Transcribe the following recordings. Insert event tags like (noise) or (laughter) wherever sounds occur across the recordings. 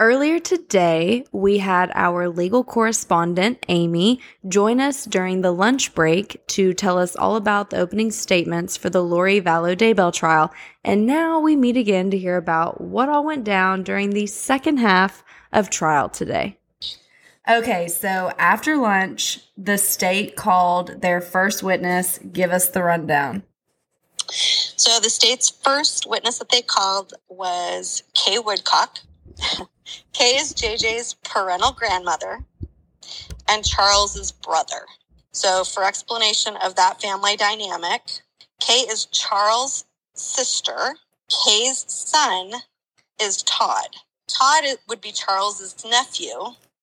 Earlier today, we had our legal correspondent, Aimee, join us during the lunch break to tell us all about the opening statements for the Lori Vallow Daybell trial. And now we meet again to hear about what all went down during the second half of trial today. Okay, so after lunch, the state called their first witness. Give us the rundown. So the state's first witness that they called was Kay Woodcock. Kay is JJ's parental grandmother and Charles's brother. So for explanation of that family dynamic, Kay is Charles' sister. Kay's son is Todd. Todd would be Charles's nephew.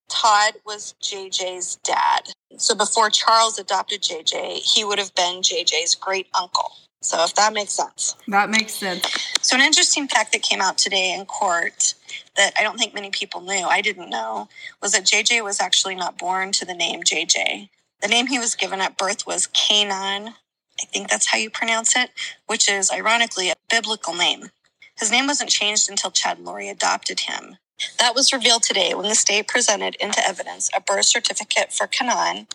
Todd was JJ's dad. So before Charles adopted JJ, he would have been JJ's great uncle. So if that makes sense. That makes sense. So an interesting fact that came out today in court that I don't think many people knew, I didn't know, was that JJ was actually not born to the name JJ. The name he was given at birth was Canaan. I think that's how you pronounce it, which is ironically a biblical name. His name wasn't changed until Chad and Lori adopted him. That was revealed today when the state presented into evidence a birth certificate for Canaan,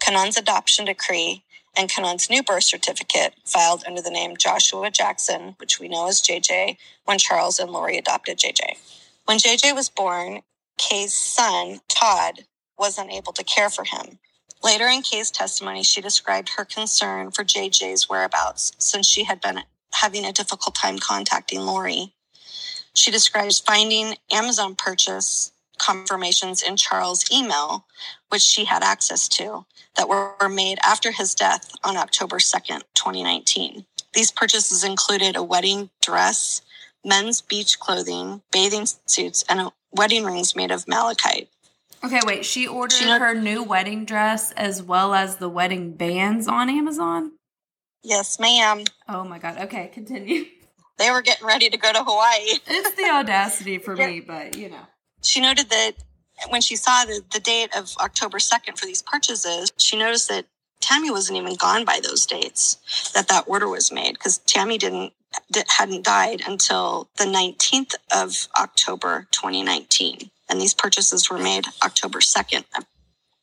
Canaan's adoption decree, and Canaan's new birth certificate filed under the name Joshua Jaxon, which we know as JJ, when Charles and Lori adopted JJ. When JJ was born, Kay's son, Todd, was unable to care for him. Later in Kay's testimony, she described her concern for JJ's whereabouts since she had been having a difficult time contacting Lori. She describes finding Amazon purchase confirmations in Charles' email, which she had access to, that were made after his death on October 2nd, 2019. These purchases included a wedding dress, men's beach clothing, bathing suits, and wedding rings made of malachite. Okay, wait. She ordered she her new wedding dress as well as the wedding bands on Amazon? Yes, ma'am. Oh my God. Okay, continue they were getting ready to go to Hawaii. it's the (laughs) audacity for me, but you know. She noted that when she saw the, the date of October 2nd for these purchases, she noticed that Tammy wasn't even gone by those dates that that order was made because Tammy didn't hadn't died until the 19th of October 2019 and these purchases were made October 2nd of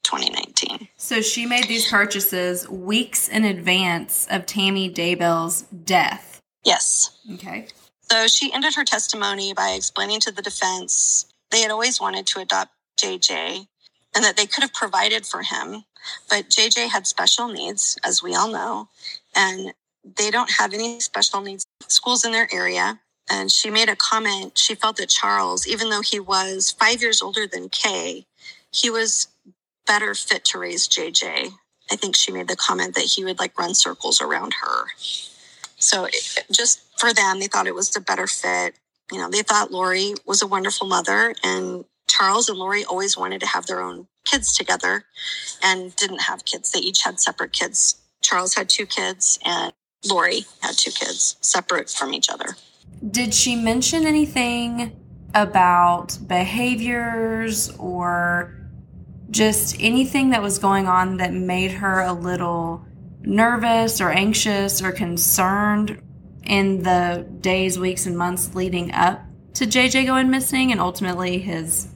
2019. So she made these purchases weeks in advance of Tammy Daybell's death. Yes. Okay. So she ended her testimony by explaining to the defense they had always wanted to adopt JJ and that they could have provided for him. But JJ had special needs, as we all know, and they don't have any special needs schools in their area. And she made a comment. She felt that Charles, even though he was five years older than Kay, he was better fit to raise JJ. I think she made the comment that he would like run circles around her. So just for them, they thought it was a better fit. You know, they thought Lori was a wonderful mother, and Charles and Lori always wanted to have their own kids together and didn't have kids. They each had separate kids. Charles had two kids, and Lori had two kids separate from each other. Did she mention anything about behaviors or just anything that was going on that made her a little nervous or anxious or concerned in the days, weeks, and months leading up to JJ going missing and ultimately his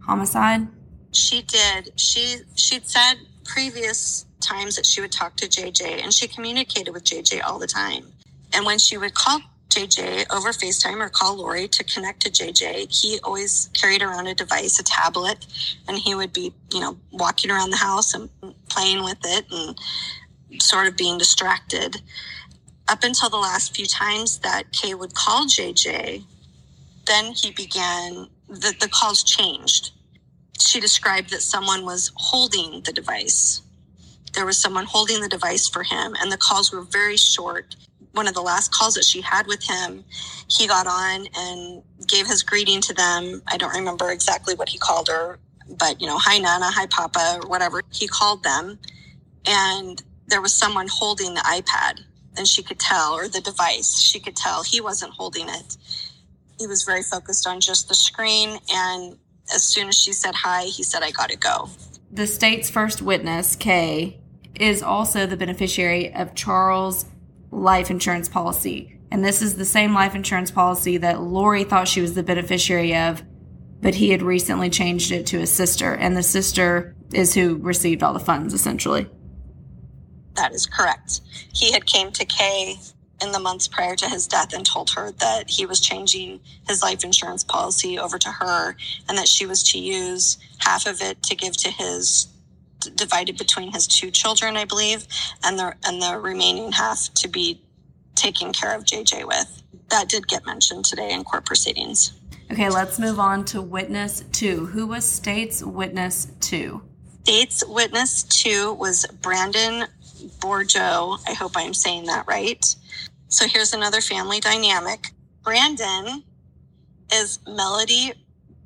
homicide? She did. She she'd said previous times that she would talk to JJ and she communicated with JJ all the time. And when she would call JJ over FaceTime or call Lori to connect to JJ, he always carried around a device, a tablet, and he would be, you know, walking around the house and playing with it and sort of being distracted up until the last few times that Kay would call JJ, then he began, the, the calls changed. She described that someone was holding the device. There was someone holding the device for him, and the calls were very short. One of the last calls that she had with him, he got on and gave his greeting to them. I don't remember exactly what he called her, but you know, hi Nana, hi Papa, or whatever. He called them, and there was someone holding the iPad and she could tell, or the device, she could tell he wasn't holding it. He was very focused on just the screen. And as soon as she said hi, he said, I got to go. The state's first witness, Kay, is also the beneficiary of Charles' life insurance policy. And this is the same life insurance policy that Lori thought she was the beneficiary of but he had recently changed it to his sister, and the sister is who received all the funds essentially. That is correct. He had came to Kay in the months prior to his death and told her that he was changing his life insurance policy over to her and that she was to use half of it to give to his divided between his two children, I believe, and the and the remaining half to be taken care of JJ with. That did get mentioned today in court proceedings. Okay, let's move on to witness 2. Who was state's witness 2? State's witness 2 was Brandon Boudreaux. I hope I'm saying that right. So here's another family dynamic. Brandon is Melody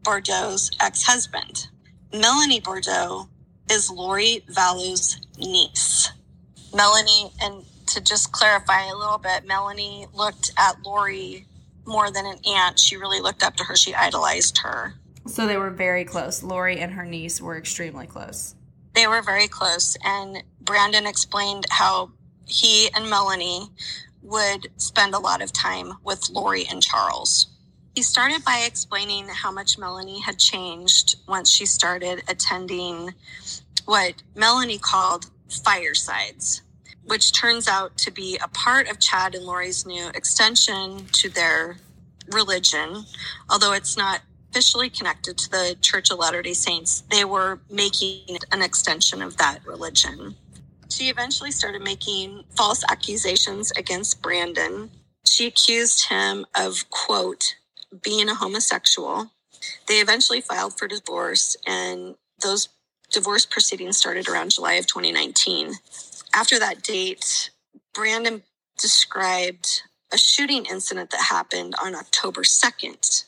Boudreaux's ex husband. Melanie Boudreaux is Lori Vallow's niece. Melanie, and to just clarify a little bit, Melanie looked at Lori more than an aunt. She really looked up to her, she idolized her. So they were very close. Lori and her niece were extremely close. They were very close. And Brandon explained how he and Melanie would spend a lot of time with Lori and Charles. He started by explaining how much Melanie had changed once she started attending what Melanie called firesides, which turns out to be a part of Chad and Lori's new extension to their religion, although it's not officially connected to the Church of Latter day Saints. They were making an extension of that religion. She eventually started making false accusations against Brandon. She accused him of, quote, being a homosexual. They eventually filed for divorce, and those divorce proceedings started around July of 2019. After that date, Brandon described a shooting incident that happened on October 2nd.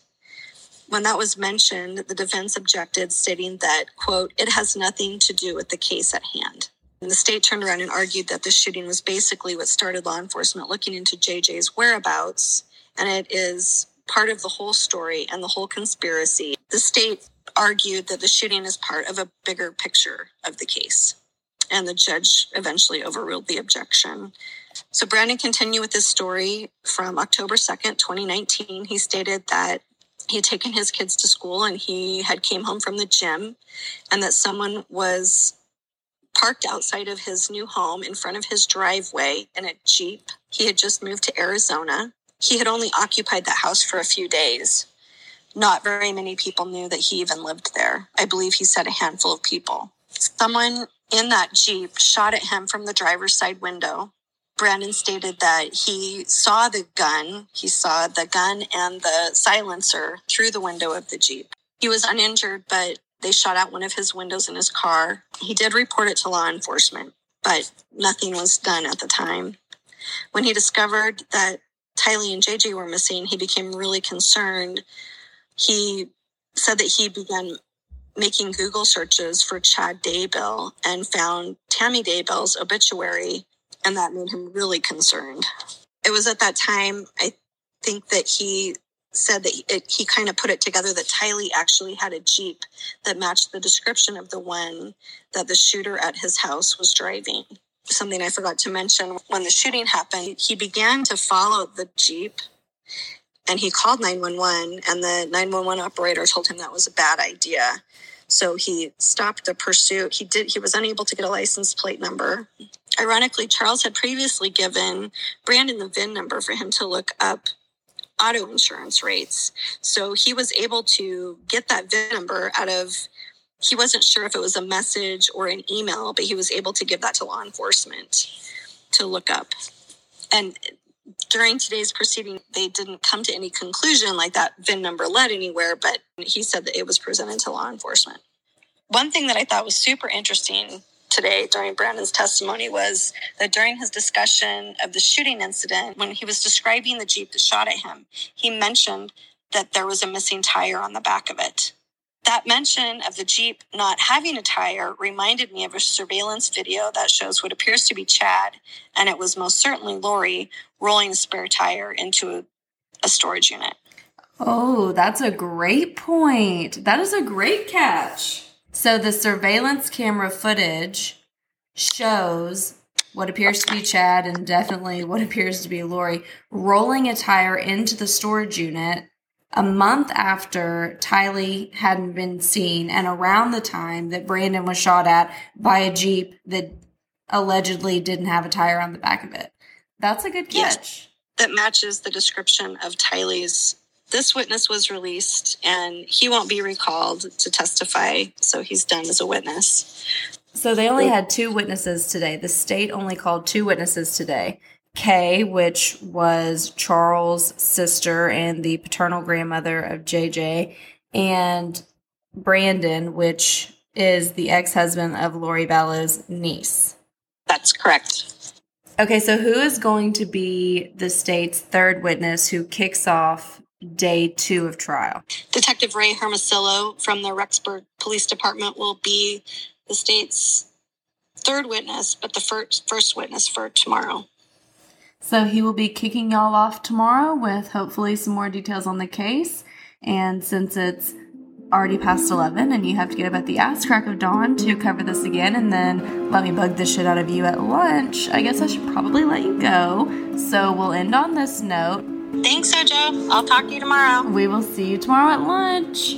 When that was mentioned, the defense objected, stating that, quote, it has nothing to do with the case at hand. And the state turned around and argued that the shooting was basically what started law enforcement looking into JJ's whereabouts, and it is part of the whole story and the whole conspiracy. The state argued that the shooting is part of a bigger picture of the case, and the judge eventually overruled the objection. So Brandon continued with his story from October 2nd, 2019. He stated that he had taken his kids to school and he had came home from the gym and that someone was parked outside of his new home in front of his driveway in a Jeep. He had just moved to Arizona. He had only occupied that house for a few days. Not very many people knew that he even lived there. I believe he said a handful of people. Someone in that Jeep shot at him from the driver's side window. Brandon stated that he saw the gun, he saw the gun and the silencer through the window of the Jeep. He was uninjured, but they shot out one of his windows in his car. He did report it to law enforcement, but nothing was done at the time. When he discovered that Tylee and JJ were missing, he became really concerned. He said that he began making Google searches for Chad Daybell and found Tammy Daybell's obituary, and that made him really concerned. It was at that time, I think that he said that it, he kind of put it together that Tylee actually had a Jeep that matched the description of the one that the shooter at his house was driving. Something I forgot to mention when the shooting happened, he began to follow the Jeep and he called 911 and the 911 operator told him that was a bad idea. So he stopped the pursuit. He did he was unable to get a license plate number. Ironically, Charles had previously given Brandon the VIN number for him to look up auto insurance rates. So he was able to get that VIN number out of, he wasn't sure if it was a message or an email, but he was able to give that to law enforcement to look up. And during today's proceeding, they didn't come to any conclusion like that VIN number led anywhere, but he said that it was presented to law enforcement. One thing that I thought was super interesting today during Brandon's testimony was that during his discussion of the shooting incident, when he was describing the Jeep that shot at him, he mentioned that there was a missing tire on the back of it. That mention of the Jeep not having a tire reminded me of a surveillance video that shows what appears to be Chad, and it was most certainly Lori rolling a spare tire into a, a storage unit. Oh, that's a great point. That is a great catch. So the surveillance camera footage shows what appears to be Chad and definitely what appears to be Lori rolling a tire into the storage unit a month after Tylee hadn't been seen and around the time that Brandon was shot at by a Jeep that allegedly didn't have a tire on the back of it. That's a good catch. Yes, that matches the description of Tylee's. This witness was released and he won't be recalled to testify, so he's done as a witness. So they only had two witnesses today. The state only called two witnesses today. Kay, which was Charles' sister and the paternal grandmother of JJ, and Brandon, which is the ex husband of Lori Vallow's niece. That's correct. Okay, so who is going to be the state's third witness who kicks off day two of trial? Detective Ray Hermosillo from the Rexburg Police Department will be the state's third witness, but the first, first witness for tomorrow. So he will be kicking y'all off tomorrow with hopefully some more details on the case. And since it's already past 11 and you have to get up at the ass crack of dawn to cover this again and then let me bug the shit out of you at lunch, I guess I should probably let you go. So we'll end on this note. Thanks, Jojo. I'll talk to you tomorrow. We will see you tomorrow at lunch.